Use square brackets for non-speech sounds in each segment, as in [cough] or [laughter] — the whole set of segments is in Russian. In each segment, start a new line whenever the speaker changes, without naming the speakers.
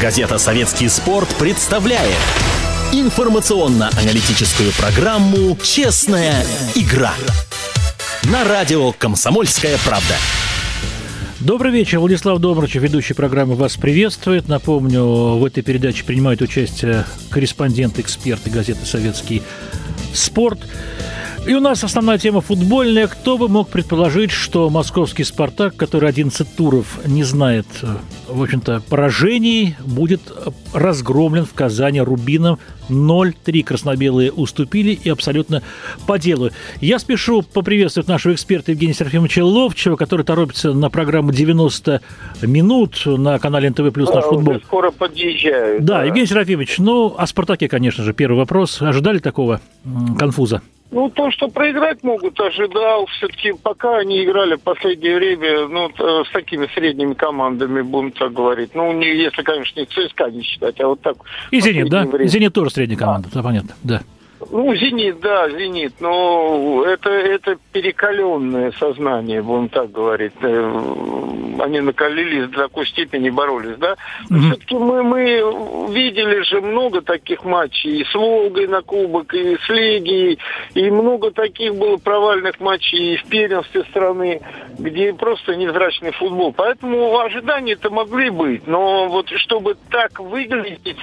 Газета «Советский спорт» представляет информационно-аналитическую программу «Честная игра» на радио «Комсомольская правда».
Добрый вечер. Владислав Домрачев, ведущий программы, вас приветствует. Напомню, в этой передаче принимают участие корреспонденты, эксперты газеты «Советский спорт». И у нас основная тема футбольная. Кто бы мог предположить, что московский «Спартак», который 11 туров не знает, в общем-то, поражений, будет разгромлен в Казани Рубином 0-3 красно-белые уступили и абсолютно по делу. Я спешу поприветствовать нашего эксперта Евгения Серафимовича Ловчева, который торопится на программу «90 минут» на канале НТВ+, плюс наш футбол.
Скоро подъезжаю.
Да, да, Евгений Серафимович, ну, о «Спартаке», конечно же, первый вопрос. Ожидали такого конфуза?
Ну, то, что проиграть могут, ожидал. Все-таки пока они играли в последнее время, ну, э, с такими средними командами, будем так говорить. Ну, не, если, конечно, не ЦСКА не считать, а вот так.
И «Зенит», да? Время. «Зенит» тоже средняя команда, да, понятно, да.
Ну, «Зенит», да, «Зенит», но это, это перекаленное сознание, будем так говорить. Э, они накалились до такой степени, боролись, да. Mm-hmm. Все-таки мы, мы видели же много таких матчей и с «Волгой» на кубок, и с «Легией», и много таких было провальных матчей и в первенстве страны, где просто невзрачный футбол. Поэтому ожидания-то могли быть, но вот чтобы так выглядеть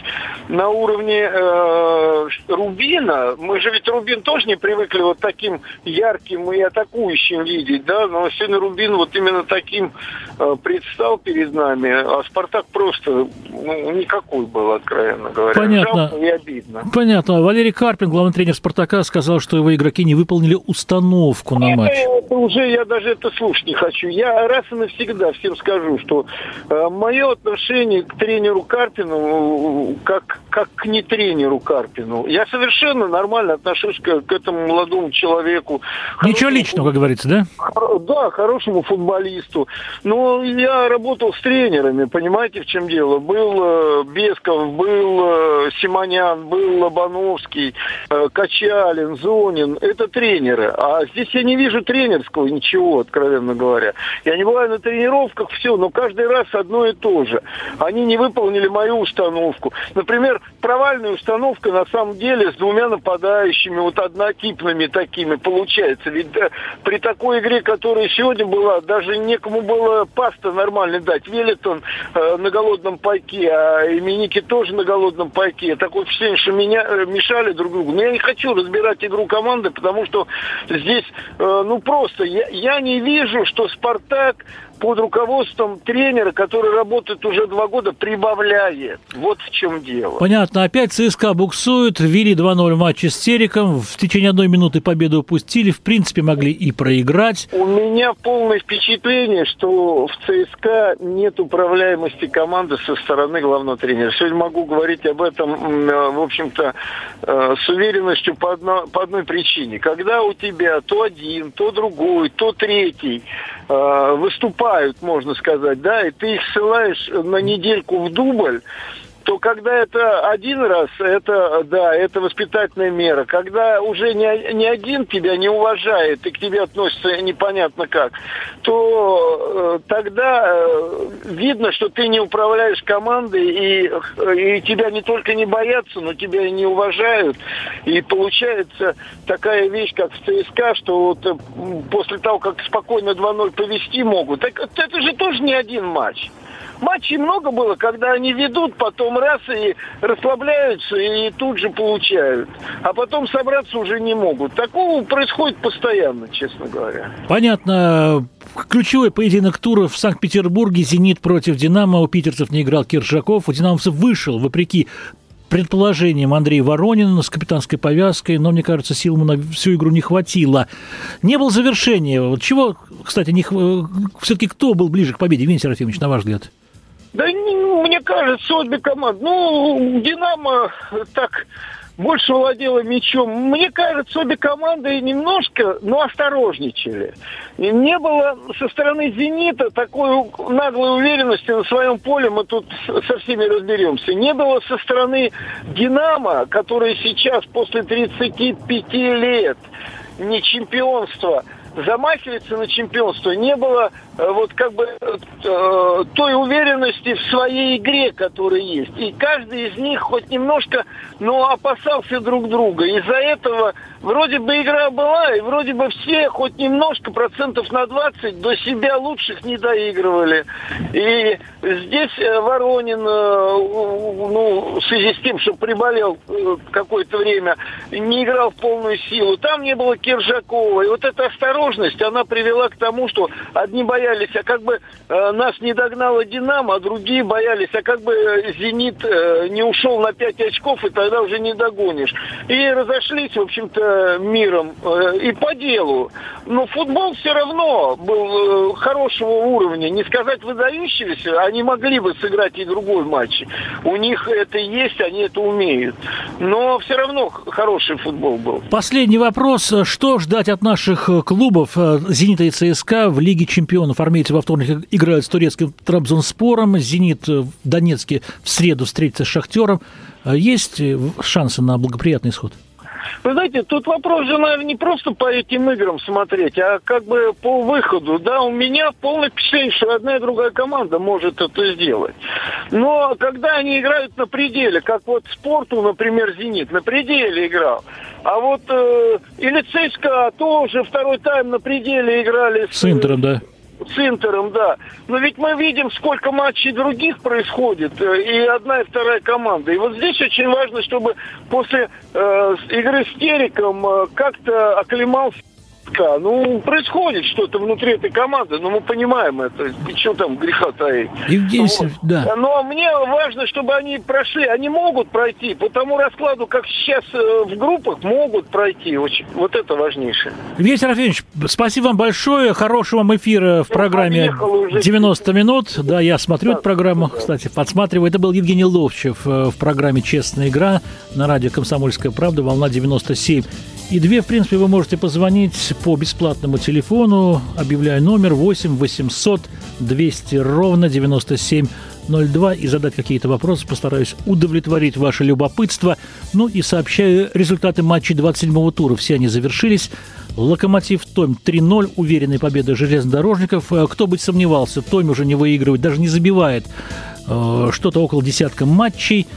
на уровне э, Рубина, мы же ведь Рубин тоже не привыкли вот таким ярким и атакующим видеть, да, но сегодня Рубин вот именно таким э, предстал перед нами, а Спартак просто ну, никакой был, откровенно говоря.
Понятно.
Жалко и обидно.
Понятно. Валерий Карпин, главный тренер Спартака, сказал, что его игроки не выполнили установку на матч.
Это, это уже я даже это слушать не хочу. Я раз и навсегда всем скажу, что э, мое отношение к тренеру Карпину э, как, как к не тренеру Карпину. Я совершенно нормально отношусь к, к этому молодому человеку.
Ничего личного, как говорится, да?
Да, хорошему футболисту. Но я работал с тренерами, понимаете, в чем дело. Был э, Бесков, был э, Симонян, был Лобановский, э, Качалин, Зонин. Это тренеры. А здесь я не вижу тренерского ничего, откровенно говоря. Я не бываю на тренировках, все, но каждый раз одно и то же. Они не выполнили мою установку. Например, провальная установка на самом деле с двумя нападающими, вот однотипными такими получается. Ведь да, при такой игре, которая сегодня была, даже некому было паста нормально дать. Велитон э, на голодном пайке, а именики тоже на голодном пайке. Такое впечатление, что меня э, мешали друг другу. Но я не хочу разбирать игру команды, потому что здесь, э, ну просто, я, я не вижу, что «Спартак» под руководством тренера, который работает уже два года, прибавляет. Вот в чем дело.
Понятно. Опять ЦСКА буксует, ввели 2-0 в матче с Териком, в течение одной минуты победу упустили, в принципе, могли и проиграть.
У меня полное впечатление, что в ЦСКА нет управляемости команды со стороны главного тренера. Сегодня могу говорить об этом, э, в общем-то, э, с уверенностью по, одно, по одной причине. Когда у тебя то один, то другой, то третий э, выступает покупают, можно сказать, да, и ты их ссылаешь на недельку в дубль, то когда это один раз, это, да, это воспитательная мера. Когда уже не, не один тебя не уважает и к тебе относится непонятно как, то э, тогда э, видно, что ты не управляешь командой, и, и тебя не только не боятся, но тебя и не уважают. И получается такая вещь, как в ЦСКА, что вот э, после того, как спокойно 2-0 повести могут, так это же тоже не один матч. Матчей много было, когда они ведут, потом раз и расслабляются, и тут же получают. А потом собраться уже не могут. Такого происходит постоянно, честно говоря.
Понятно. Ключевой поединок тура в Санкт-Петербурге «Зенит» против «Динамо». У питерцев не играл Киржаков. У «Динамовцев» вышел, вопреки предположением Андрей Воронин с капитанской повязкой, но, мне кажется, сил ему на всю игру не хватило. Не было завершения. Чего, кстати, не... все-таки кто был ближе к победе, Евгений Серафимович, на ваш взгляд?
Да мне кажется, обе команды. Ну, Динамо так больше владела мячом. Мне кажется, обе команды немножко, но осторожничали. И не было со стороны «Зенита» такой наглой уверенности на своем поле, мы тут со всеми разберемся. Не было со стороны «Динамо», который сейчас после 35 лет не чемпионства, замахиваться на чемпионство, не было э, вот как бы э, той уверенности в своей игре, которая есть. И каждый из них хоть немножко, но опасался друг друга. Из-за этого вроде бы игра была, и вроде бы все хоть немножко, процентов на 20, до себя лучших не доигрывали. И здесь э, Воронин, ну, в связи с тем, что приболел какое-то время, не играл в полную силу. Там не было Киржакова. И вот эта осторожность, она привела к тому, что одни боялись, а как бы нас не догнала Динамо, а другие боялись, а как бы Зенит не ушел на 5 очков, и тогда уже не догонишь. И разошлись, в общем-то, миром э, и по делу. Но футбол все равно был э, хорошего уровня. Не сказать выдающегося, они могли бы сыграть и другой матч. У них это есть, они это умеют. Но все равно хороший футбол был.
Последний вопрос. Что ждать от наших клубов «Зенита» и «ЦСКА» в Лиге чемпионов? Армейцы во вторник играют с турецким Трабзонспором. «Зенит» в Донецке в среду встретится с «Шахтером». Есть шансы на благоприятный исход?
Вы знаете, тут вопрос же, наверное, не просто по этим играм смотреть, а как бы по выходу. Да, у меня полное впечатление, что одна и другая команда может это сделать. Но когда они играют на пределе, как вот спорту, например, «Зенит», на пределе играл, а вот э, или ЦСКА тоже второй тайм на пределе играли.
С, с Интером, да
с Интером, да. Но ведь мы видим, сколько матчей других происходит, э, и одна, и вторая команда. И вот здесь очень важно, чтобы после э, игры с Териком э, как-то оклемался да, ну, происходит что-то внутри этой команды, но мы понимаем это. И что там греха таить?
Евгений вот. да.
Но мне важно, чтобы они прошли. Они могут пройти. По тому раскладу, как сейчас э, в группах, могут пройти. Очень, вот это важнейшее.
Евгений Серафимович, спасибо вам большое. Хорошего вам эфира в программе 90 минут. Да, я смотрю да, эту программу, да. кстати, подсматриваю. Это был Евгений Ловчев э, в программе «Честная игра» на радио «Комсомольская правда», волна 97 и две, в принципе, вы можете позвонить по бесплатному телефону, объявляя номер 8 800 200 ровно 9702 и задать какие-то вопросы. Постараюсь удовлетворить ваше любопытство. Ну и сообщаю результаты матчей 27-го тура. Все они завершились. Локомотив Том 3-0, уверенной победы железнодорожников. Кто бы сомневался, Том уже не выигрывает, даже не забивает э, что-то около десятка матчей.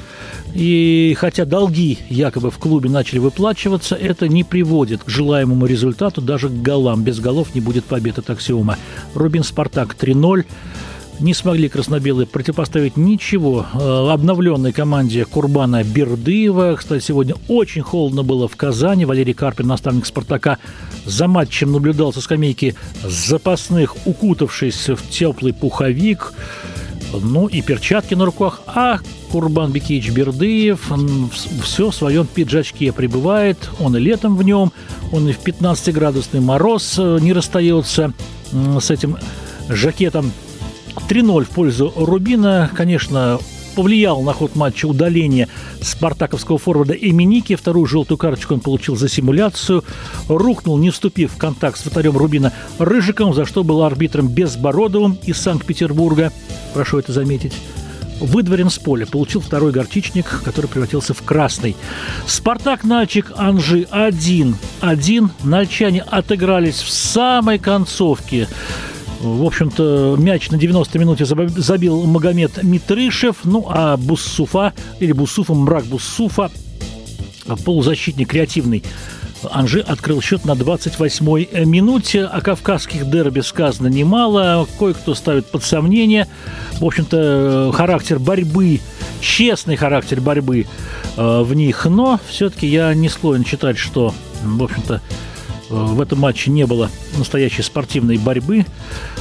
И хотя долги якобы в клубе начали выплачиваться, это не приводит к желаемому результату, даже к голам. Без голов не будет победы, это аксиома. Рубин «Спартак» 3-0 не смогли краснобелые противопоставить ничего э, обновленной команде Курбана Бердыева. Кстати, сегодня очень холодно было в Казани. Валерий Карпин, наставник «Спартака», за матчем наблюдал со скамейки запасных, укутавшись в теплый пуховик ну и перчатки на руках, а Курбан Бекич Бердыев все в своем пиджачке пребывает, он и летом в нем, он и в 15-градусный мороз э, не расстается с этим жакетом. 3-0 в пользу Рубина, конечно, повлиял на ход матча удаление спартаковского форварда Эминики. Вторую желтую карточку он получил за симуляцию. Рухнул, не вступив в контакт с вратарем Рубина Рыжиком, за что был арбитром Безбородовым из Санкт-Петербурга. Прошу это заметить выдворен с поля. Получил второй горчичник, который превратился в красный. «Спартак» Нальчик Анжи 1-1. Нальчане отыгрались в самой концовке. В общем-то, мяч на 90 минуте забил Магомед Митрышев, ну а Буссуфа, или Буссуфа, мрак Буссуфа, полузащитник креативный, Анжи открыл счет на 28-й минуте. О кавказских дерби сказано немало. Кое-кто ставит под сомнение. В общем-то, характер борьбы, честный характер борьбы э, в них. Но все-таки я не склонен считать, что, в общем-то, Э, в этом матче не было настоящей спортивной борьбы.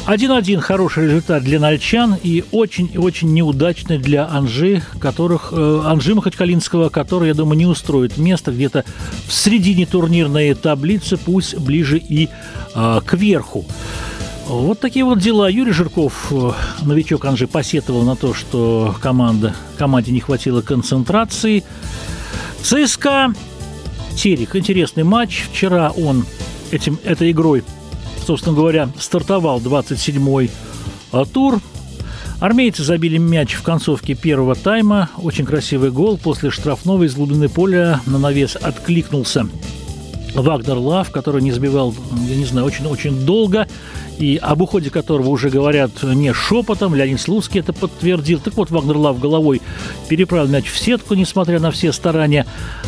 1-1 хороший результат для нальчан и очень-очень неудачный для Анжи, которых, э, Анжи Махачкалинского, который, я думаю, не устроит место где-то в середине турнирной таблицы, пусть ближе и э, к верху. Вот такие вот дела. Юрий Жирков, э, новичок Анжи, посетовал на то, что команда, команде не хватило концентрации. ЦСКА Терек. Интересный матч. Вчера он этим, этой игрой, собственно говоря, стартовал 27-й а, тур. Армейцы забили мяч в концовке первого тайма. Очень красивый гол. После штрафного из глубины поля на навес откликнулся Вагнер Лав, который не сбивал, я не знаю, очень-очень долго, и об уходе которого уже говорят не шепотом, Леонид Слуцкий это подтвердил. Так вот, Вагнер Лав головой переправил мяч в сетку, несмотря на все старания.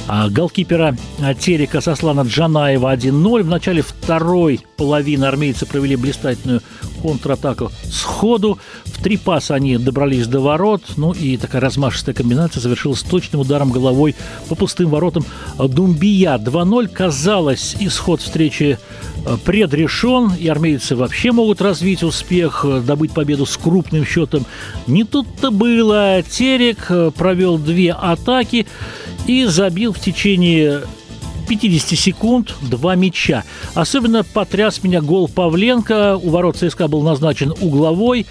А голкипера Терека Сослана Джанаева 1-0. В начале второй половины армейцы провели блистательную контратаку сходу. В три паса они добрались до ворот. Ну и такая размашистая комбинация завершилась точным ударом головой по пустым воротам Думбия. 2-0. Казалось, исход встречи э, предрешен, и армейцы вообще могут развить успех, э, добыть победу с крупным счетом. Не тут-то было. Терек э, провел две атаки и забил в течение 50 секунд два мяча. Особенно потряс меня гол Павленко. У ворот ЦСКА был назначен угловой.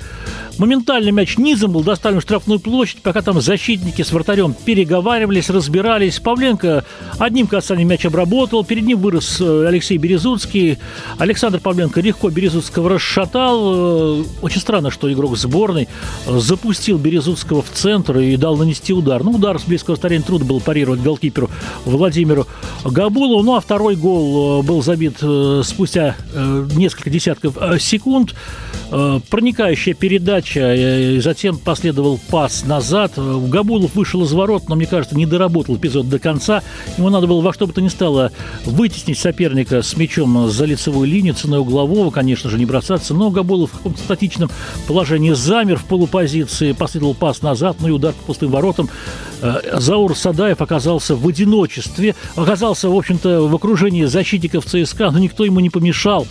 Моментально мяч низом был доставлен в штрафную площадь, пока там защитники с вратарем переговаривались, разбирались. Павленко одним касанием мяч обработал, перед ним вырос э, Алексей Березуцкий. Александр Павленко легко Березуцкого расшатал. Э, очень странно, что игрок сборной э, запустил Березуцкого в центр и дал нанести удар. Ну, удар с близкого расстояния трудно было парировать голкиперу Владимиру Габулову. Ну, а второй гол был забит спустя несколько десятков секунд. Проникающая передача э, и затем последовал пас назад. Габулов вышел из ворот, но, мне кажется, не доработал эпизод до конца. Ему надо было во что бы то ни стало вытеснить соперника с мячом за лицевую линию, ценой углового, конечно же, не бросаться. Но Габулов в каком-то статичном положении замер в полупозиции, последовал пас назад, ну и удар по пустым воротам. Э, Заур Садаев оказался в одиночестве, оказался, в общем-то, в окружении защитников ЦСКА, но никто ему не помешал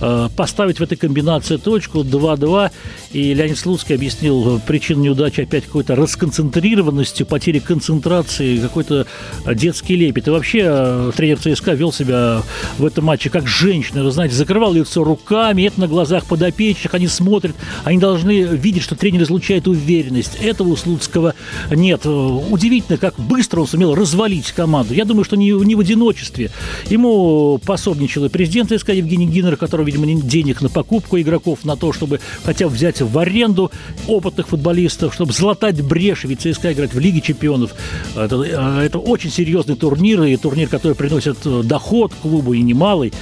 э, поставить в этой комбинации точку 2-2. И Леонид Слуцкий объяснил причину неудачи опять какой-то расконцентрированностью, потерей концентрации, какой-то детский лепет. И вообще э, тренер ЦСКА вел себя в этом матче как женщина. Вы знаете, закрывал лицо руками, это на глазах подопечных, они смотрят, они должны видеть, что тренер излучает уверенность. Этого у Слуцкого нет удивительно, как быстро он сумел развалить команду. Я думаю, что не, не в одиночестве. Ему пособничал и президент СК Евгений Гиннер, которого, видимо, денег на покупку игроков, на то, чтобы хотя бы взять в аренду опытных футболистов, чтобы залатать брешь, ведь ЦСКА играть в Лиге чемпионов. Это, это очень серьезный турнир, и турнир, который приносит доход клубу и немалый.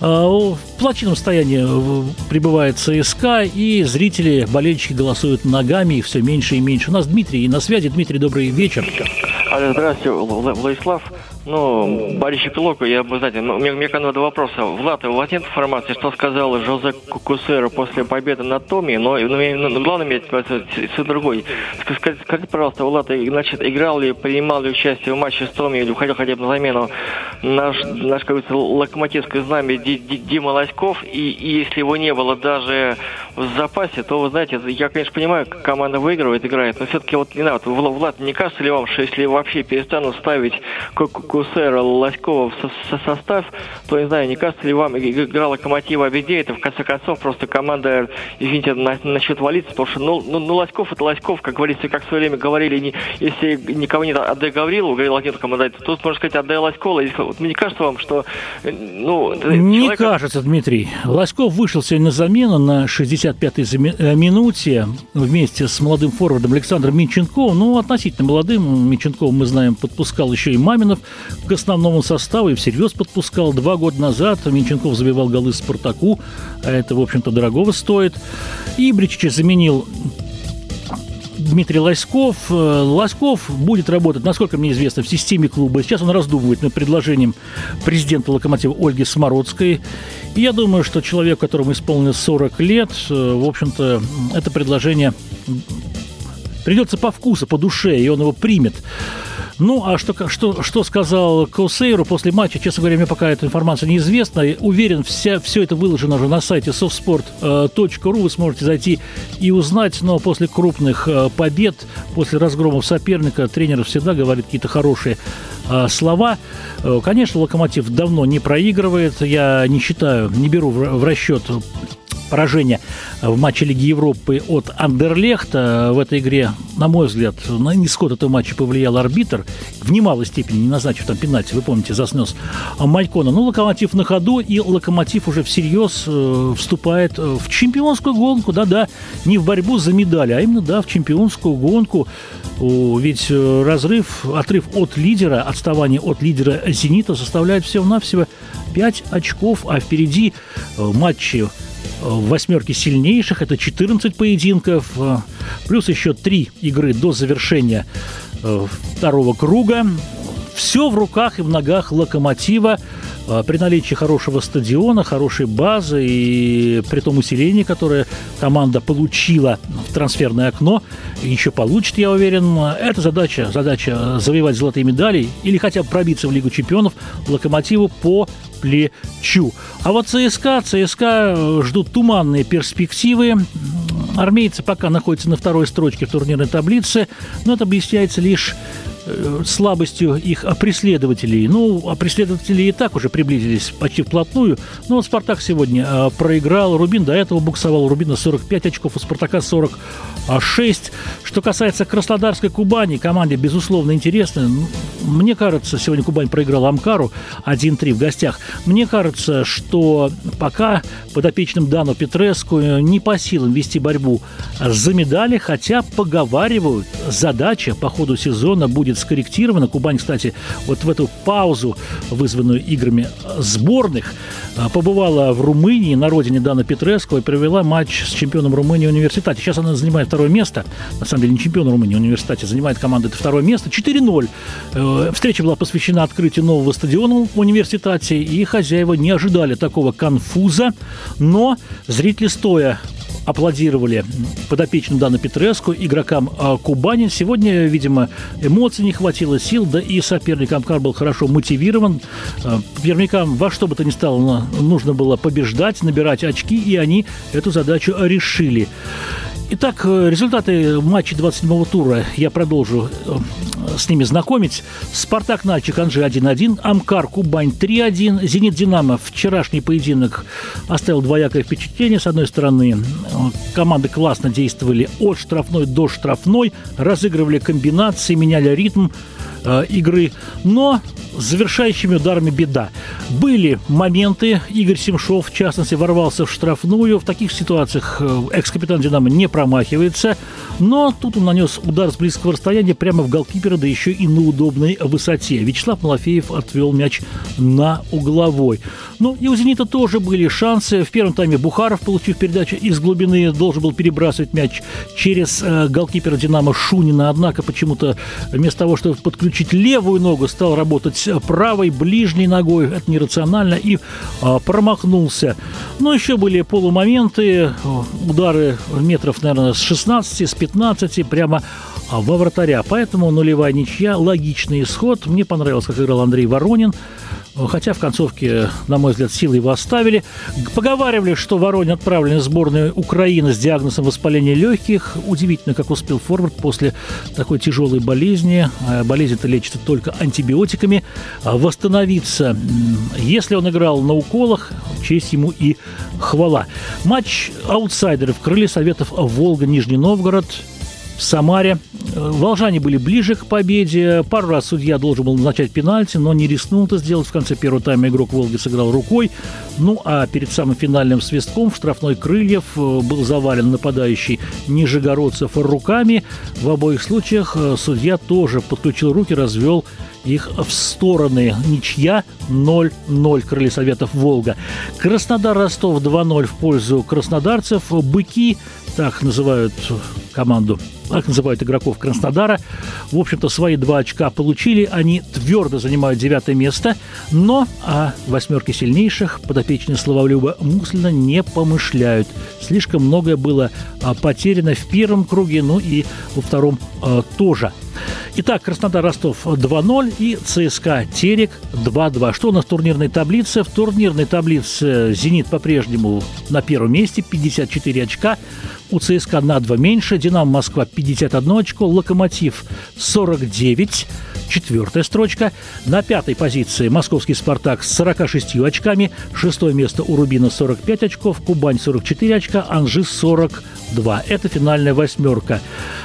А, в плачевном состоянии э, пребывает ЦСКА, и зрители, болельщики голосуют ногами, их все меньше и меньше. У нас Дмитрий на связи. Дмитрий, добрый вечер.
Алло, здравствуйте, Владислав. Ну, Борису Пилоку, я бы, знаете, ну, мне, мне два вопроса. Влад, у вас нет информации, что сказал Жозе Кусера после победы над Томи, но, но, но ну, главное, мне все другой. Скажите, скажите, пожалуйста, Влад, значит, играл ли, принимал ли участие в матче с Томи или уходил хотя бы на замену наш, наш как говорится, локомотивское знамя Дима Лоськов, и, и если его не было даже в запасе, то, вы знаете, я, конечно, понимаю, команда выигрывает, играет, но все-таки вот, не вот, Влад, не кажется ли вам, что если вообще перестанут ставить Кусера Лоськова в состав, то, не знаю, не кажется ли вам, игра Локомотива Абидея, это, в конце концов, просто команда, извините, на, насчет валиться, потому что, ну, ну, ну, Лоськов это Лоськов, как говорится, как в свое время говорили, не, если никого нет, отдай Гаврилову, говорил один командир, тут, можно сказать, отдай Лоськова. Вот, мне кажется вам, что, ну...
Не человек... кажется, Дмитрий. Лоськов вышел сегодня на замену на 65-й э, минуте вместе с молодым форвардом Александром Минченковым, ну, относительно молодым, Минченковым, мы знаем, подпускал еще и Маминов к основному составу и всерьез подпускал. Два года назад Минченков забивал голы Спартаку, а это, в общем-то, дорогого стоит. И Бричич заменил Дмитрий Лоськов. Э, Лоськов будет работать, насколько мне известно, в системе клуба. Сейчас он раздумывает над предложением президента «Локомотива» Ольги Смородской. И я думаю, что человек, которому исполнилось 40 лет, э, в общем-то, это предложение придется по вкусу, по душе, и он его примет. Ну, а что, что, что сказал Коусейру после матча, честно говоря, мне пока эта информация неизвестна. Уверен, вся, все это выложено уже на сайте softsport.ru. Вы сможете зайти и узнать. Но после крупных э, побед, после разгромов соперника, тренер всегда говорит какие-то хорошие э, слова. Э, конечно, Локомотив давно не проигрывает. Я не считаю, не беру в расчет поражение в матче Лиги Европы от Андерлехта. В этой игре, на мой взгляд, на исход этого матча повлиял арбитр, в немалой степени не назначив там пенальти, вы помните, заснес Малькона. Ну, Локомотив на ходу, и Локомотив уже всерьез э, вступает в чемпионскую гонку, да-да, не в борьбу за медали, а именно, да, в чемпионскую гонку. Ведь э, разрыв, отрыв от лидера, отставание от лидера «Зенита» составляет всего-навсего 5 очков, а впереди э, матчи в восьмерке сильнейших. Это 14 поединков, э, плюс еще три игры до завершения э, второго круга. Все в руках и в ногах локомотива. А, при наличии хорошего стадиона, хорошей базы и при том усилении, которое команда получила в трансферное окно, еще получит, я уверен, это задача, задача завоевать золотые медали или хотя бы пробиться в Лигу чемпионов Локомотиву по плечу. А вот ЦСКА, ЦСКА ждут туманные перспективы. Армейцы пока находятся на второй строчке в турнирной таблице, но это объясняется лишь Э, слабостью их преследователей. Ну, а преследователи и так уже приблизились почти вплотную. Но вот «Спартак» сегодня э, проиграл. Рубин до этого буксовал. Рубина 45 очков, у «Спартака» 46. Что касается Краснодарской Кубани, команде, безусловно, интересно. Мне кажется, сегодня Кубань проиграл Амкару 1-3 в гостях. Мне кажется, что пока подопечным Дану Петреску не по силам вести борьбу за медали, хотя поговаривают, задача по ходу сезона будет будет скорректировано. Кубань, кстати, вот в эту паузу, вызванную играми сборных, а, побывала в Румынии, на родине Дана Петреско, и провела матч с чемпионом Румынии университете. Сейчас она занимает второе место. На самом деле не чемпион Румынии университете, занимает команда это второе место. 4-0. Э, встреча была посвящена открытию нового стадиона в университете, и хозяева не ожидали такого конфуза, но зрители стоя аплодировали подопечным Дана Петреску, игрокам а, Кубани. Сегодня, видимо, эмоций не хватило сил, да и соперник Амкар был хорошо мотивирован. А, пермякам во что бы то ни стало нужно было побеждать, набирать очки, и они эту задачу решили. Итак, э, результаты матча 27-го тура я продолжу э, с ними знакомить. «Спартак» Нальчик Анжи 1-1, «Амкар» Кубань 3-1, «Зенит» Динамо вчерашний поединок оставил двоякое впечатление. С одной стороны, э, команды классно действовали от штрафной до штрафной, разыгрывали комбинации, меняли ритм э, игры, но с завершающими ударами беда. Были моменты, Игорь Семшов, в частности, ворвался в штрафную. В таких ситуациях э, экс-капитан «Динамо» не промахивается, но тут он нанес удар с близкого расстояния прямо в голкипера, да еще и на удобной высоте. Вячеслав Малафеев отвел мяч на угловой. Ну, и у «Зенита» тоже были шансы. В первом тайме Бухаров, получив передачу из глубины, должен был перебрасывать мяч через э, голкипера «Динамо» Шунина. Однако почему-то вместо того, чтобы подключить левую ногу, стал работать правой, ближней ногой. Это нерационально. И э, промахнулся. Но еще были полумоменты. Удары метров, наверное, с 16, с 15, прямо во вратаря. Поэтому нулевая ничья, логичный исход. Мне понравилось, как играл Андрей Воронин хотя в концовке, на мой взгляд, силы его оставили. Поговаривали, что Воронин отправлен в сборную Украины с диагнозом воспаления легких. Удивительно, как успел форвард после такой тяжелой болезни. А болезнь-то лечится только антибиотиками. А восстановиться, если он играл на уколах, честь ему и хвала. Матч аутсайдеров. Крылья Советов Волга, Нижний Новгород – в Самаре. Волжане были ближе к победе. Пару раз судья должен был назначать пенальти, но не рискнул это сделать. В конце первого тайма игрок Волги сыграл рукой. Ну, а перед самым финальным свистком в штрафной Крыльев э, был завален нападающий Нижегородцев руками. В обоих случаях э, судья тоже подключил руки, развел их в стороны. Ничья 0-0 Крылья Советов Волга. Краснодар-Ростов 2-0 в пользу краснодарцев. Быки, так называют команду так называют игроков Краснодара. В общем-то, свои два очка получили. Они твердо занимают девятое место. Но о восьмерке сильнейших подопечные Славолюба Муслина не помышляют. Слишком многое было а, потеряно в первом круге, ну и во втором а, тоже. Итак, Краснодар-Ростов 2-0 и ЦСКА Терек 2-2. Что у нас в турнирной таблице? В турнирной таблице «Зенит» по-прежнему на первом месте, 54 очка. У ЦСКА на 2 меньше, «Динамо Москва» 51 очко, «Локомотив» 49, четвертая строчка. На пятой позиции московский «Спартак» с 46 очками, шестое место у «Рубина» 45 очков, «Кубань» 44 очка, «Анжи» 42. Это финальная восьмерка.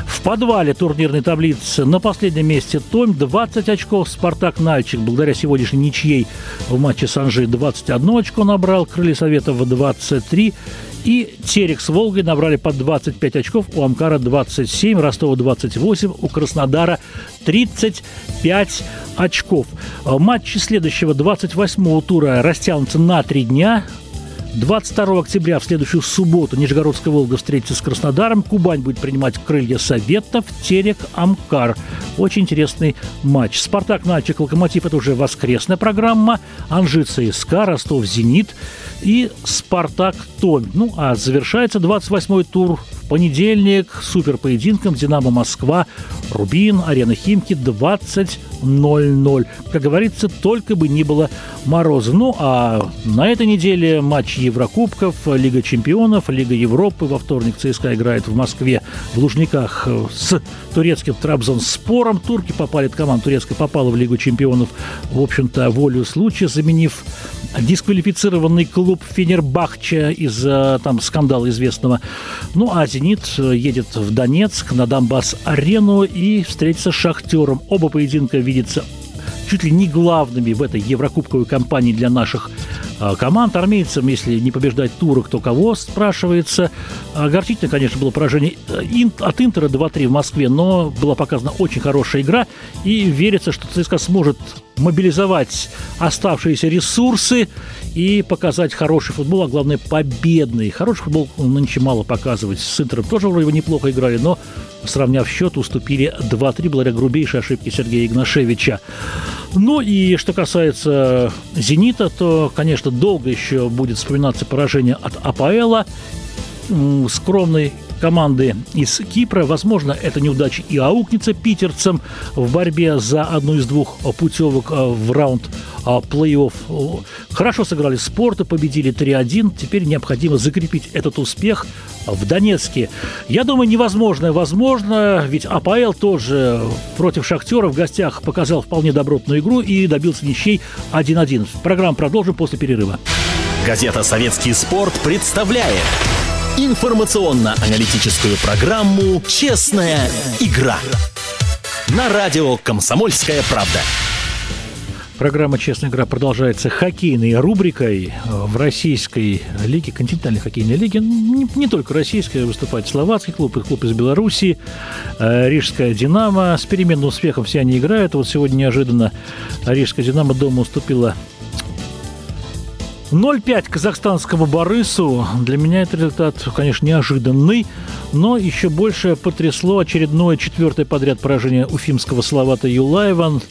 В подвале турнирной таблицы на последнем месте Том 20 очков, «Спартак» Нальчик благодаря сегодняшней ничьей в матче с «Анжи» 21 очко набрал, «Крылья Советов» 23 и Терек с Волгой набрали по 25 очков, у Амкара 27, Ростова 28, у Краснодара 35 очков. Матчи следующего 28-го тура растянутся на три дня. 22 октября в следующую субботу Нижегородская Волга встретится с Краснодаром. Кубань будет принимать крылья Советов, Терек, Амкар. Очень интересный матч. Спартак, Нальчик, Локомотив – это уже воскресная программа. Анжи, ЦСКА, Ростов, Зенит и Спартак, Том. Ну, а завершается 28-й тур в понедельник супер поединком «Динамо Москва», «Рубин», «Арена Химки» 20.00. Как говорится, только бы не было мороза. Ну, а на этой неделе матч Еврокубков, Лига чемпионов, Лига Европы. Во вторник ЦСКА играет в Москве в Лужниках с турецким Трабзонспором. Турки попали, команда турецкая попала в Лигу чемпионов, в общем-то, волю случая, заменив дисквалифицированный клуб Фенербахча из-за там скандала известного. Ну, а «Зенит» едет в Донецк на Донбасс-арену и встретится с «Шахтером». Оба поединка видятся чуть ли не главными в этой еврокубковой кампании для наших а, команд. Армейцам, если не побеждать турок, то кого, спрашивается. Огорчительно, конечно, было поражение э, от Интера 2-3 в Москве, но была показана очень хорошая игра, и верится, что ЦСКА сможет мобилизовать оставшиеся ресурсы и показать хороший футбол, а главное победный. Хороший футбол нынче мало показывать. С Интером тоже вроде неплохо играли, но сравняв счет, уступили 2-3 благодаря грубейшей ошибке Сергея Игнашевича. Ну и что касается «Зенита», то, конечно, долго еще будет вспоминаться поражение от АПЛа скромной команды из Кипра. Возможно, эта неудача и аукнется питерцам в борьбе за одну из двух путевок а, в раунд а, плей-офф. Хорошо сыграли спорта, победили 3-1. Теперь необходимо закрепить этот успех в Донецке. Я думаю, невозможно. Возможно, ведь АПЛ тоже против Шахтера в гостях показал вполне добротную игру и добился ничей 1-1. Программу продолжим после перерыва.
Газета «Советский спорт» представляет информационно-аналитическую программу «Честная игра» на радио «Комсомольская правда».
Программа «Честная игра» продолжается хоккейной рубрикой в российской лиге, континентальной хоккейной лиге. Не, не только российская, выступает словацкий клуб, и клуб из Беларуси, э, Рижская «Динамо». С переменным успехом все они играют. Вот сегодня неожиданно Рижская «Динамо» дома уступила 0-5 казахстанскому Борису. Для меня этот результат, конечно, неожиданный, но еще больше потрясло очередное четвертое подряд поражение уфимского Салавата Юлаева.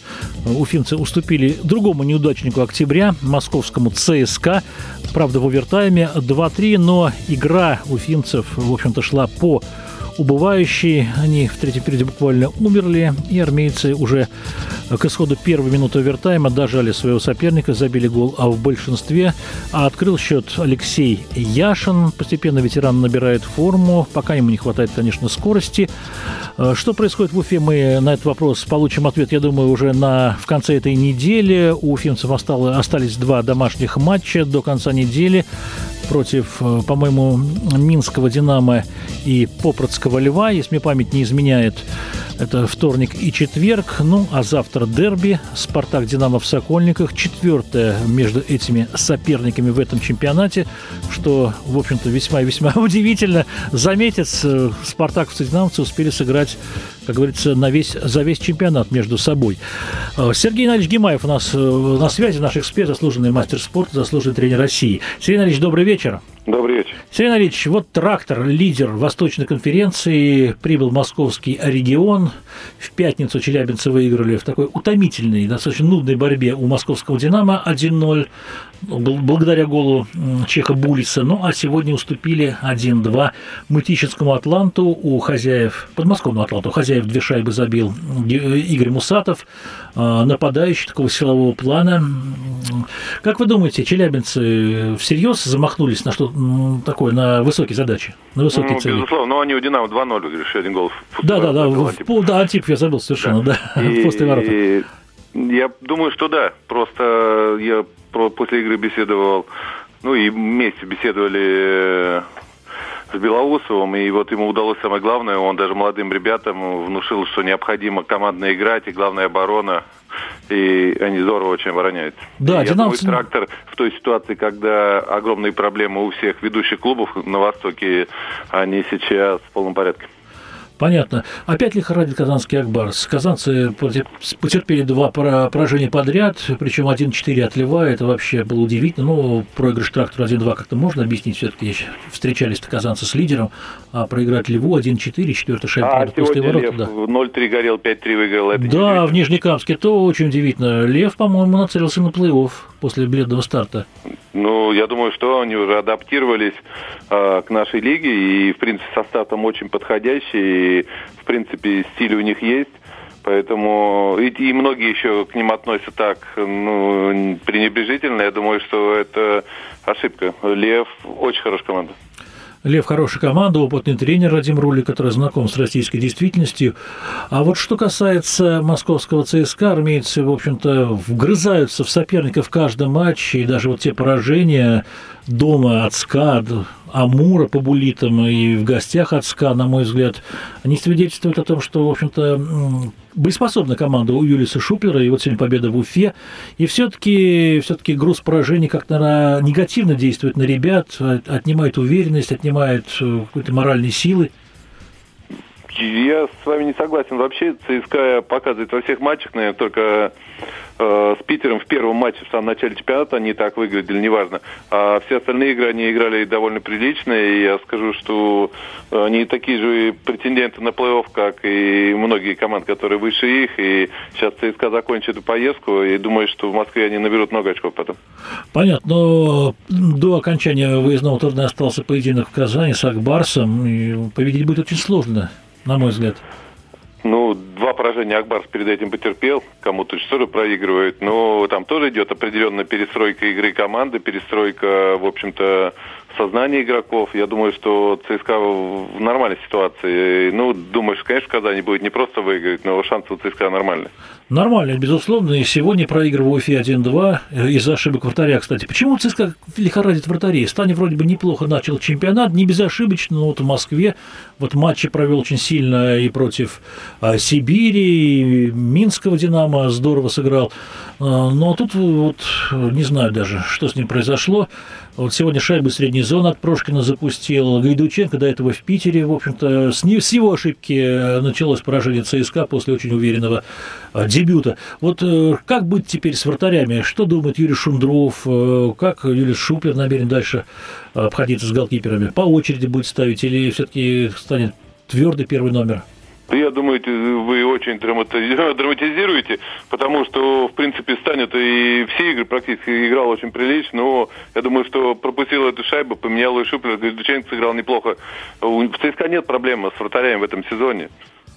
Уфимцы уступили другому неудачнику октября, московскому ЦСКА. Правда, в овертайме 2-3, но игра уфимцев, в общем-то, шла по убывающие. Они в третьем периоде буквально умерли, и армейцы уже к исходу первой минуты овертайма дожали своего соперника, забили гол а в большинстве. А открыл счет Алексей Яшин. Постепенно ветеран набирает форму, пока ему не хватает, конечно, скорости. Э, что происходит в Уфе, мы на этот вопрос получим ответ, я думаю, уже на, в конце этой недели. У уфимцев осталось, остались два домашних матча до конца недели против, э, по-моему, Минского «Динамо» и Попроцкого «Льва», если мне память не изменяет. Это вторник и четверг. Ну, а завтра дерби «Спартак Динамо» в Сокольниках. Четвертое между этими соперниками в этом чемпионате, что, в общем-то, весьма и весьма [laughs] удивительно. За месяц э, «Спартаковцы» и «Динамовцы» успели сыграть как говорится, на весь, за весь чемпионат между собой. Э, Сергей Иванович Гимаев у нас на связи, наш эксперт, заслуженный мастер спорта, заслуженный тренер России. Сергей Иванович, добрый вечер.
Добрый вечер.
Сергей Иванович, вот трактор, лидер Восточной конференции, прибыл в московский регион. В пятницу челябинцы выиграли в такой утомительной, достаточно нудной борьбе у московского «Динамо» 1-0 благодаря голу Чеха Булиса. Ну, а сегодня уступили 1-2 Мытищинскому Атланту у хозяев, подмосковному Атланту, у хозяев две шайбы забил Игорь Мусатов, нападающий такого силового плана. Как вы думаете, челябинцы всерьез замахнулись на что такое на высокие задачи, на высокие
ну,
цели.
Безусловно, но они у «Динамо» 2-0 выиграли, еще один гол.
Да, да, да, в, в, да, Антипов я забыл совершенно, да, да [laughs]
и,
после ворот.
Я думаю, что да, просто я после игры беседовал, ну и вместе беседовали с Белоусовым, и вот ему удалось самое главное, он даже молодым ребятам внушил, что необходимо командно играть, и главная оборона, и они здорово очень обороняют.
Да,
и я думаю, трактор в той ситуации, когда огромные проблемы у всех ведущих клубов на Востоке, они сейчас в полном порядке.
Понятно. Опять лихорадит казанский Акбарс. Казанцы потерпели два поражения подряд, причем 1-4 отливая. Это вообще было удивительно. Ну, проигрыш трактора 1-2 как-то можно объяснить. Все-таки встречались казанцы с лидером, а проиграть Льву 1-4, четвертая шайба
а, после ворот. Да. 0-3 горел, 5-3 выиграл. Это
да, в Нижнекамске. То очень удивительно. Лев, по-моему, нацелился на плей-офф после бледного старта.
Ну, я думаю, что они уже адаптировались э, к нашей лиге, и, в принципе, состав там очень подходящий, в принципе, стиль у них есть. Поэтому и, и многие еще к ним относятся так, ну, пренебрежительно. Я думаю, что это ошибка. Лев очень хорошая команда.
Лев хорошая команда, опытный тренер Радим Рули, который знаком с российской действительностью. А вот что касается московского ЦСКА, армейцы, в общем-то, вгрызаются в соперника в каждом матче, и даже вот те поражения дома от СКА, Амура по булитам и в гостях от СКА, на мой взгляд, они свидетельствуют о том, что, в общем-то, боеспособна команда у Юлиса Шуплера, и вот сегодня победа в Уфе. И все-таки все груз поражений как-то негативно действует на ребят, отнимает уверенность, отнимает э, какой-то моральной силы.
Я с вами не согласен. Вообще ЦСКА показывает во всех матчах, наверное, только э, с Питером в первом матче в самом начале чемпионата они так выглядели, неважно. А все остальные игры они играли довольно прилично, и я скажу, что они такие же претенденты на плей-офф, как и многие команды, которые выше их. И сейчас ЦСКА закончит эту поездку, и думаю, что в Москве они наберут много очков потом.
Понятно, но до окончания выездного турне остался поединок в Казани с Акбарсом, и победить будет очень сложно на мой взгляд.
Ну, два поражения Акбарс перед этим потерпел, кому-то тоже проигрывает, но там тоже идет определенная перестройка игры команды, перестройка, в общем-то, сознания игроков. Я думаю, что ЦСКА в нормальной ситуации. Ну, думаешь, конечно, в Казани будет не просто выиграть, но шансы у ЦСКА нормальные.
Нормально, безусловно. И сегодня проигрывал Уфе 1-2 из-за ошибок вратаря, кстати. Почему ЦСКА лихорадит вратарей? Стани вроде бы неплохо начал чемпионат, не безошибочно, но вот в Москве вот матчи провел очень сильно и против а, Сибири, и Минского «Динамо» здорово сыграл. А, но тут вот не знаю даже, что с ним произошло. Вот сегодня шайбы средней зоны от Прошкина запустил. Гайдученко до этого в Питере, в общем-то, с, не, с его ошибки э, началось поражение ЦСКА после очень уверенного э, дебюта. Вот э, как быть теперь с вратарями? Что думает Юрий Шундров? Как Юрий Шуплер намерен дальше обходиться с голкиперами? По очереди будет ставить или все-таки станет твердый первый номер?
Я думаю, вы очень [laughs] драматизируете, потому что, в принципе, станет и все игры практически играл очень прилично, но я думаю, что пропустил эту шайбу, поменял и Шуплер, Гайдученко сыграл неплохо. В ЦСКА нет проблемы с вратарями в этом сезоне.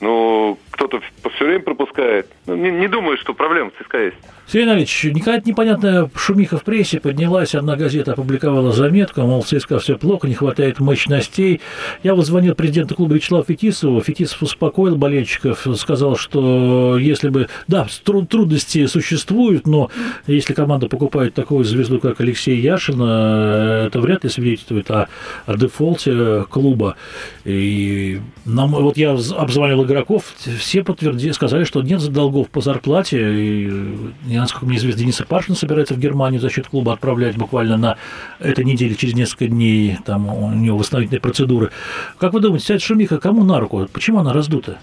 Ну, кто-то все время пропускает. Ну, не, не думаю, что проблема в ЦСКА есть.
Сергей Иванович, какая-то непонятная шумиха в прессе поднялась, одна газета опубликовала заметку, мол, в ЦСКА все плохо, не хватает мощностей. Я вот звонил президенту клуба Вячеславу Фетисову, Фетисов успокоил болельщиков, сказал, что если бы, да, трудности существуют, но если команда покупает такую звезду, как Алексей Яшина, это вряд ли свидетельствует о, о дефолте клуба. И нам, вот я игроков, все подтвердили, сказали, что нет долгов по зарплате, и насколько мне известно, Дениса Пашина собирается в Германию за счет клуба отправлять буквально на этой неделе, через несколько дней, там у него восстановительные процедуры. Как вы думаете, вся эта шумиха кому на руку? Почему она раздута?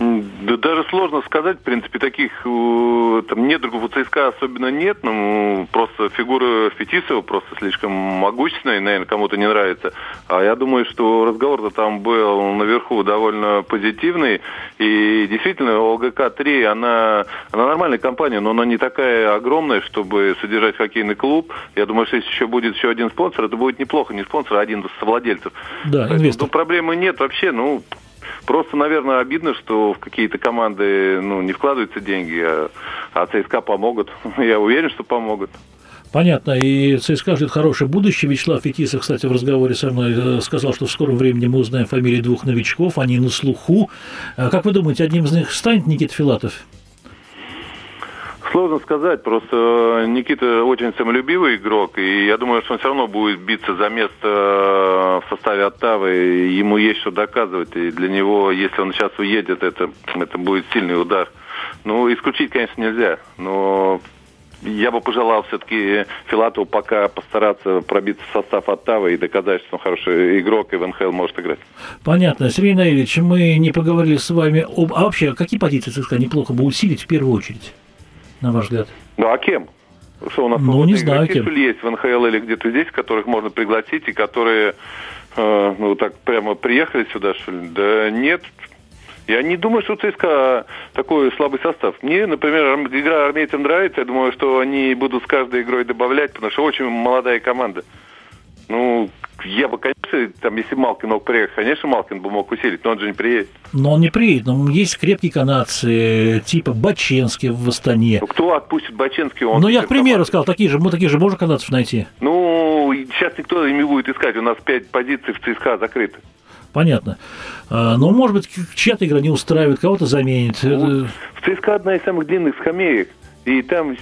Да даже сложно сказать, в принципе, таких э, там недругов у ЦСКА особенно нет, ну, просто фигура Фетисова просто слишком могущественная, наверное, кому-то не нравится. А я думаю, что разговор-то там был наверху довольно позитивный, и действительно, ОГК-3, она, она нормальная компания, но она не такая огромная, чтобы содержать хоккейный клуб. Я думаю, что если еще будет еще один спонсор, это будет неплохо, не спонсор, а один из совладельцев.
Да, инвестор.
Ну, проблемы нет вообще, ну, Просто, наверное, обидно, что в какие-то команды ну, не вкладываются деньги, а, а ЦСКА помогут. [laughs] Я уверен, что помогут.
Понятно. И ЦСКА ждет хорошее будущее. Вячеслав Фетисов, кстати, в разговоре со мной э, сказал, что в скором времени мы узнаем фамилии двух новичков. Они на слуху. А как вы думаете, одним из них станет Никита Филатов?
Сложно сказать, просто Никита очень самолюбивый игрок, и я думаю, что он все равно будет биться за место в составе Оттавы, ему есть что доказывать, и для него, если он сейчас уедет, это, это будет сильный удар. Ну, исключить, конечно, нельзя, но я бы пожелал все-таки Филатову пока постараться пробиться в состав Оттавы и доказать, что он хороший игрок и в НХЛ может играть.
Понятно. Сергей Наилевич, мы не поговорили с вами об... А вообще, какие позиции ЦСКА неплохо бы усилить в первую очередь, на ваш взгляд?
Ну, а кем? Что у нас
ну, не знаю, кем.
есть в НХЛ или где-то здесь, которых можно пригласить и которые э, ну так прямо приехали сюда, что ли? Да нет, я не думаю, что ЦСКА такой слабый состав. Мне, например, игра армейцам нравится. Я думаю, что они будут с каждой игрой добавлять, потому что очень молодая команда. Ну, я бы, конечно, там, если Малкин мог приехать, конечно, Малкин бы мог усилить, но он же не приедет.
Но он не приедет, но есть крепкие канадцы, типа Баченский в Астане. Ну,
кто отпустит Баченский? Он
ну, я к примеру сказал, такие же, мы такие же можно канадцев найти.
Ну, сейчас никто ими будет искать, у нас пять позиций в ЦСКА закрыты
понятно. А, но, может быть, чья-то игра не устраивает, кого-то заменит.
Ну, в ЦСКА одна из самых длинных скамеек. И там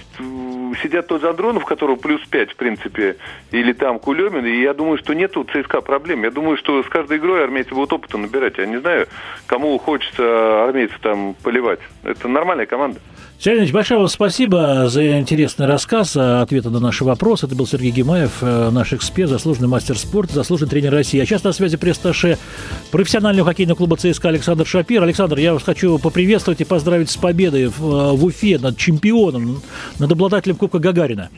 сидят тот же Андронов, которого плюс 5, в принципе, или там Кулемин, и я думаю, что нет у ЦСКА проблем. Я думаю, что с каждой игрой армейцы будут опыта набирать. Я не знаю, кому хочется армейцев там поливать. Это нормальная команда.
Сергей большое вам спасибо за интересный рассказ, за ответы на наши вопросы. Это был Сергей Гимаев, э, наш эксперт, заслуженный мастер спорта, заслуженный тренер России. А сейчас на связи пресс-таше профессионального хоккейного клуба ЦСКА Александр Шапир. Александр, я вас хочу поприветствовать и поздравить с победой в, э, Уфе над чемпионом, над обладателем Кубка Гагарина.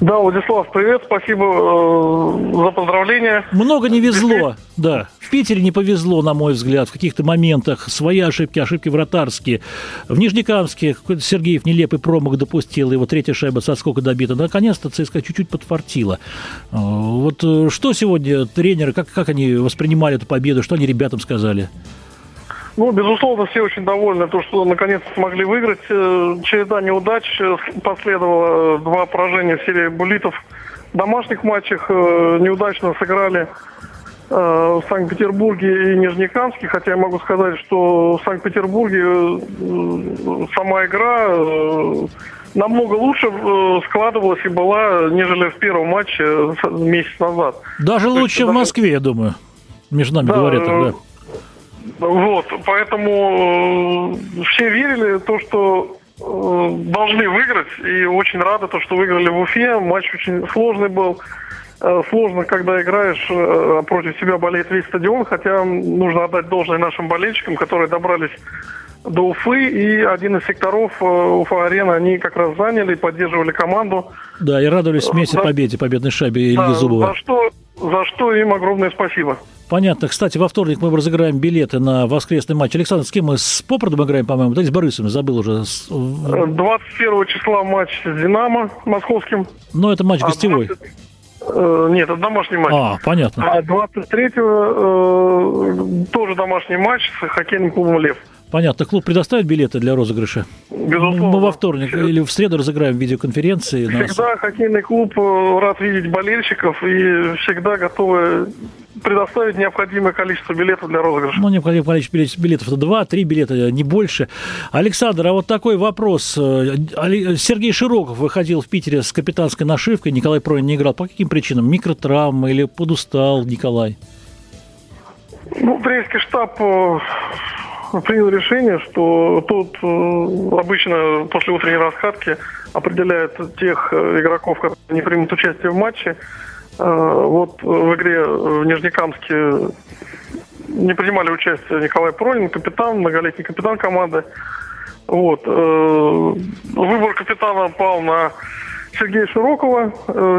Да, Владислав, привет, спасибо э, за поздравления.
Много не везло, да. В Питере не повезло, на мой взгляд, в каких-то моментах. Свои ошибки, ошибки вратарские. В Нижнекамске Сергеев нелепый промах допустил, его третья шайба со сколько добита. Наконец-то ЦСКА чуть-чуть подфартила. Э, вот э, что сегодня тренеры, как, как они воспринимали эту победу, что они ребятам сказали?
Ну, безусловно, все очень довольны, то, что наконец смогли выиграть. Э, череда неудач э, последовало два поражения в серии булитов. В домашних матчах э, неудачно сыграли в Санкт-Петербурге и Нижнекамске, хотя я могу сказать, что в Санкт-Петербурге сама игра намного лучше складывалась и была, нежели в первом матче месяц назад.
Даже То лучше есть, в Москве, я думаю. Между нами да, говорят, да.
Вот, поэтому э, все верили в то, что э, должны выиграть, и очень рады, то, что выиграли в Уфе. Матч очень сложный был. Э, сложно, когда играешь, а против себя болеет весь стадион, хотя нужно отдать должное нашим болельщикам, которые добрались до Уфы, и один из секторов Уфа-арены они как раз заняли, поддерживали команду.
Да, и радовались вместе за... победе, победной шайбе Ильи да, Зубова.
За что, за что им огромное спасибо.
Понятно. Кстати, во вторник мы разыграем билеты на воскресный матч. Александр, с кем мы? С Попородом играем, по-моему? Да, с Борисовым, забыл уже.
21 числа матч с «Динамо» московским.
Но это матч а гостевой. 20...
Э, нет, это домашний матч.
А, понятно.
А 23-го э, тоже домашний матч с хоккейным клубом «Лев».
Понятно. Клуб предоставит билеты для розыгрыша?
Безусловно.
Мы во вторник или в среду разыграем видеоконференции.
Всегда нас... хоккейный клуб э, рад видеть болельщиков и всегда готовы предоставить необходимое количество билетов для розыгрыша.
Ну, необходимое количество билетов это два, три билета, не больше. Александр, а вот такой вопрос. Э, Сергей Широков выходил в Питере с капитанской нашивкой, Николай Пронин не играл. По каким причинам? Микротравма или подустал Николай?
Ну, тренерский штаб э, принял решение, что тут э, обычно после утренней раскатки определяет тех э, игроков, которые не примут участие в матче. Э, вот в игре в Нижнекамске не принимали участие Николай Пронин, капитан, многолетний капитан команды. Вот. Выбор капитана пал на Сергея Широкова.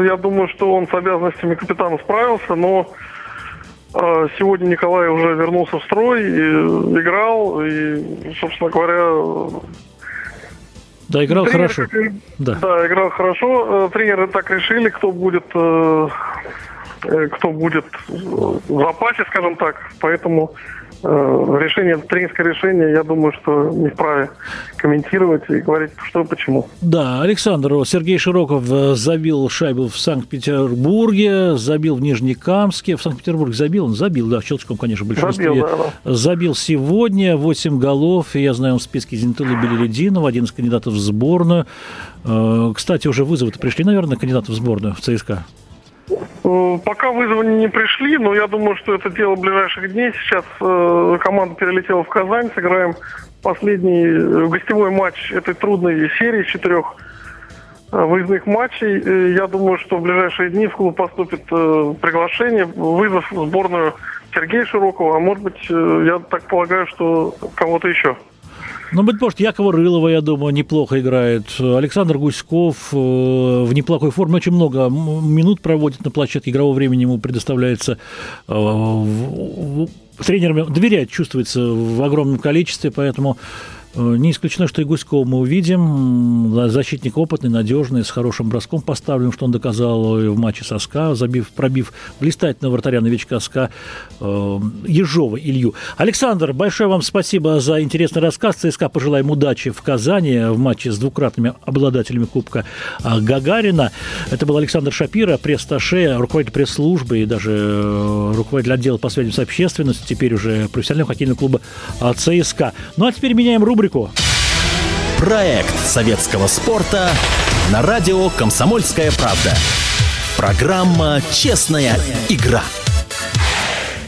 Я думаю, что он с обязанностями капитана справился, но сегодня Николай уже вернулся в строй, и играл, и, собственно говоря...
Да, играл тренер, хорошо.
да. да, играл хорошо. Э, тренеры так решили, кто будет э, кто будет в запасе, скажем так. Поэтому Э, решение, тренерское решение, я думаю, что не вправе комментировать и говорить, что почему.
Да, Александр, Сергей Широков э, забил шайбу в Санкт-Петербурге, забил в Нижнекамске, в Санкт-Петербурге забил, он забил, да, в Челческом, конечно, большинстве. Забил, да, да. Забил сегодня 8 голов, я знаю, он в списке Зенитула Белеридинова, один из кандидатов в сборную. Э, кстати, уже вызовы-то пришли, наверное, кандидатов в сборную в ЦСКА?
Э, пока вызовы не пришли, но я думаю, что это дело ближайших дней. Сейчас э, команда перелетела в Казань, сыграем последний э, гостевой матч этой трудной серии четырех э, выездных матчей. Я думаю, что в ближайшие дни в клуб поступит э, приглашение, вызов в сборную Сергея Широкого, а может быть, э, я так полагаю, что кого-то еще.
Ну, быть может, Якова Рылова, я думаю, неплохо играет. Александр Гуськов э, в неплохой форме. Очень много минут проводит на площадке. Игрового времени ему предоставляется э, тренерами. Доверяет, чувствуется в огромном количестве, поэтому не исключено, что и Гуськова мы увидим. Защитник опытный, надежный, с хорошим броском поставлен, что он доказал в матче со СКА, забив, пробив блистательного вратаря новичка СКА э, Ежова Илью. Александр, большое вам спасибо за интересный рассказ. ЦСКА пожелаем удачи в Казани в матче с двукратными обладателями Кубка э, Гагарина. Это был Александр Шапира, пресс-таше, руководитель пресс-службы и даже э, руководитель отдела по связям с общественностью, теперь уже профессионального хоккейного клуба ЦСКА. Ну а теперь меняем рубрику рубрику.
Проект советского спорта на радио «Комсомольская правда». Программа «Честная игра».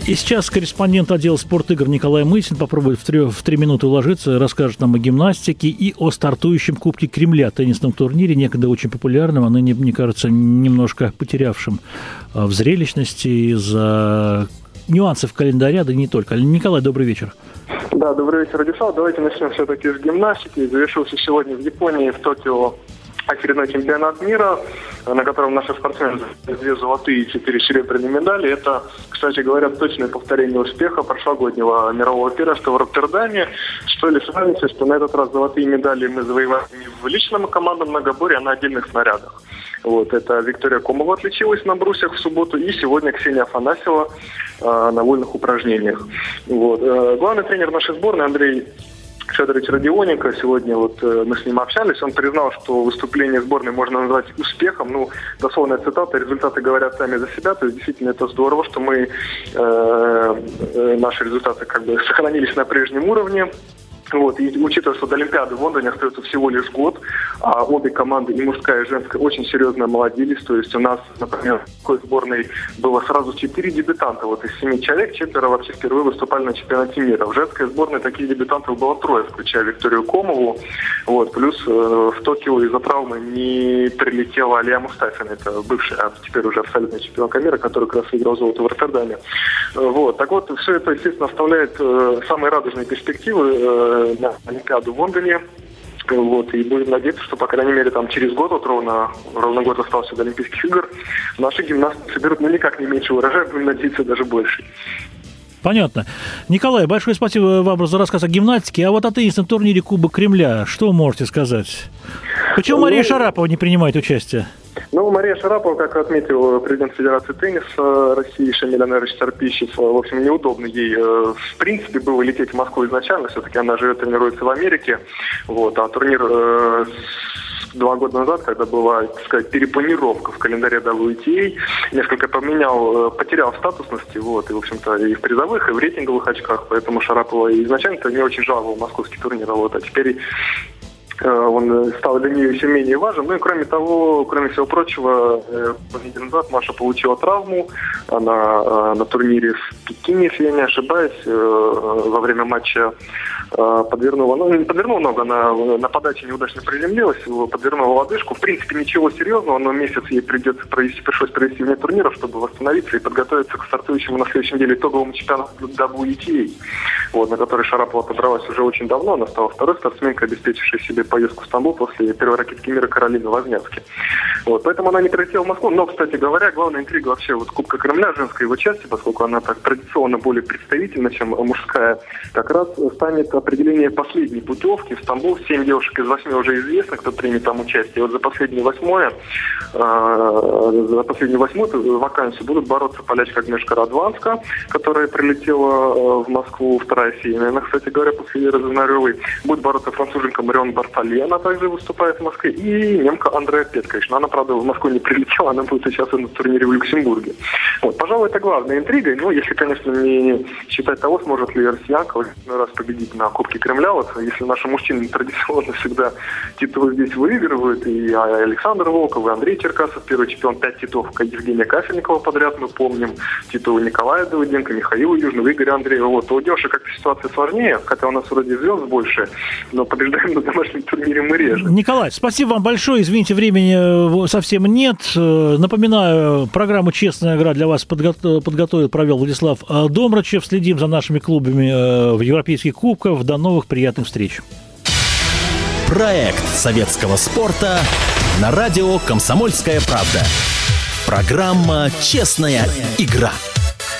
И сейчас корреспондент отдела спортигр Николай Мысин попробует в три, в три минуты уложиться, расскажет нам о гимнастике и о стартующем Кубке Кремля, теннисном турнире, некогда очень популярном, а ныне, мне кажется, немножко потерявшим а, в зрелищности из-за нюансов календаря, да не только. Николай, добрый вечер.
Да, добрый вечер, Радислав. Давайте начнем все-таки с гимнастики. Завершился сегодня в Японии, в Токио очередной чемпионат мира, на котором наши спортсмены две золотые и четыре серебряные медали. Это, кстати говоря, точное повторение успеха прошлогоднего мирового первенства в Роттердаме. Что ли сравните, что на этот раз золотые медали мы завоевали не в личном командном многоборе, а на отдельных снарядах. Вот, это Виктория Комова отличилась на брусьях в субботу, и сегодня Ксения Афанасьева э, на вольных упражнениях. Вот. Э, главный тренер нашей сборной Андрей Федорович Родионенко, сегодня вот э, мы с ним общались, он признал, что выступление сборной можно назвать успехом. Ну, дословная цитата, результаты говорят сами за себя. То есть действительно это здорово, что мы, э, э, наши результаты как бы сохранились на прежнем уровне. Вот, и учитывая, что до Олимпиады в Лондоне остается всего лишь год, а обе команды, и мужская, и женская, очень серьезно молодились. То есть у нас, например, в такой сборной было сразу четыре дебютанта. Вот из семи человек четверо вообще впервые выступали на чемпионате мира. В женской сборной таких дебютантов было трое, включая Викторию Комову. Вот, плюс э, в Токио из-за травмы не прилетела Алия Мустафина. Это бывшая, а теперь уже абсолютная чемпионка мира, которая как раз выиграл золото в Роттердаме. Вот, так вот, все это, естественно, оставляет э, самые радужные перспективы э, на Олимпиаду в Лондоне. Вот, и будем надеяться, что, по крайней мере, там через год, вот ровно, ровно год остался до Олимпийских игр, наши гимнасты соберут ну никак не меньше урожая, будем надеяться, даже больше.
Понятно. Николай, большое спасибо вам за рассказ о гимнастике. А вот о теннисном турнире Кубок Кремля, что можете сказать? Почему Мария ну, Шарапова не принимает участие?
Ну, Мария Шарапова, как отметил президент Федерации тенниса России Шамиль Анерович Сарпищев, в общем, неудобно ей, э, в принципе, было лететь в Москву изначально, все-таки она живет, тренируется в Америке, вот, а турнир э, два года назад, когда была, так сказать, перепланировка в календаре WTA, несколько поменял, э, потерял статусности, вот, и, в общем-то, и в призовых, и в рейтинговых очках, поэтому Шарапова изначально-то не очень жаловал московский турнир, а вот, а теперь он стал для нее еще менее важен. Ну и кроме того, кроме всего прочего, э, неделю назад Маша получила травму. Она э, на турнире в Пекине, если я не ошибаюсь, во время матча подвернула, ну не подвернула ногу, она на подаче неудачно приземлилась, подвернула лодыжку. В принципе, ничего серьезного, но месяц ей придется провести, пришлось провести вне турнира, чтобы восстановиться и подготовиться к стартующему на следующей неделе итоговому чемпионату WTA, вот, на который Шарапова подралась уже очень давно. Она стала второй спортсменкой, обеспечившей себе поездку в Стамбул после первой ракетки мира Каролины Возняцки. Вот, поэтому она не прилетела в Москву. Но, кстати говоря, главная интрига вообще вот Кубка Кремля, женской его части, поскольку она так традиционно более представительна, чем мужская, как раз станет определение последней путевки в Стамбул. Семь девушек из восьми уже известно, кто примет там участие. Вот за последнее восьмое, э, за последнюю восьмую вакансию будут бороться полячка Агнешка Радванска, которая прилетела э, в Москву, вторая семья. Она, кстати говоря, после Веры Занаревой. Будет бороться француженка Марион Бартолье, она также выступает в Москве. И немка Андрея Петкович. Но она, правда, в Москву не прилетела, она будет сейчас на турнире в Люксембурге. Вот, пожалуй, это главная интрига. Ну, если, конечно, не считать того, сможет ли россиянка в раз победить на Кубке Кремля. Вот, если наши мужчины традиционно всегда титулы здесь выигрывают, и Александр Волков, и Андрей Черкасов, первый чемпион, пять титулов, Евгения Кафельникова подряд, мы помним, титулы Николая Давыденко, Михаила Южного, Игоря Андреева. Вот, у девушек как-то ситуация сложнее, хотя у нас вроде звезд больше, но побеждаем на домашнем турнире мы реже.
Николай, спасибо вам большое. Извините, времени э, совсем нет. Э, напоминаю, программу «Честная игра» для вас подго- подготовил, провел Владислав э, Домрачев. Следим за нашими клубами в европейских кубках. До новых приятных встреч.
Проект советского спорта на радио «Комсомольская правда». Программа «Честная игра».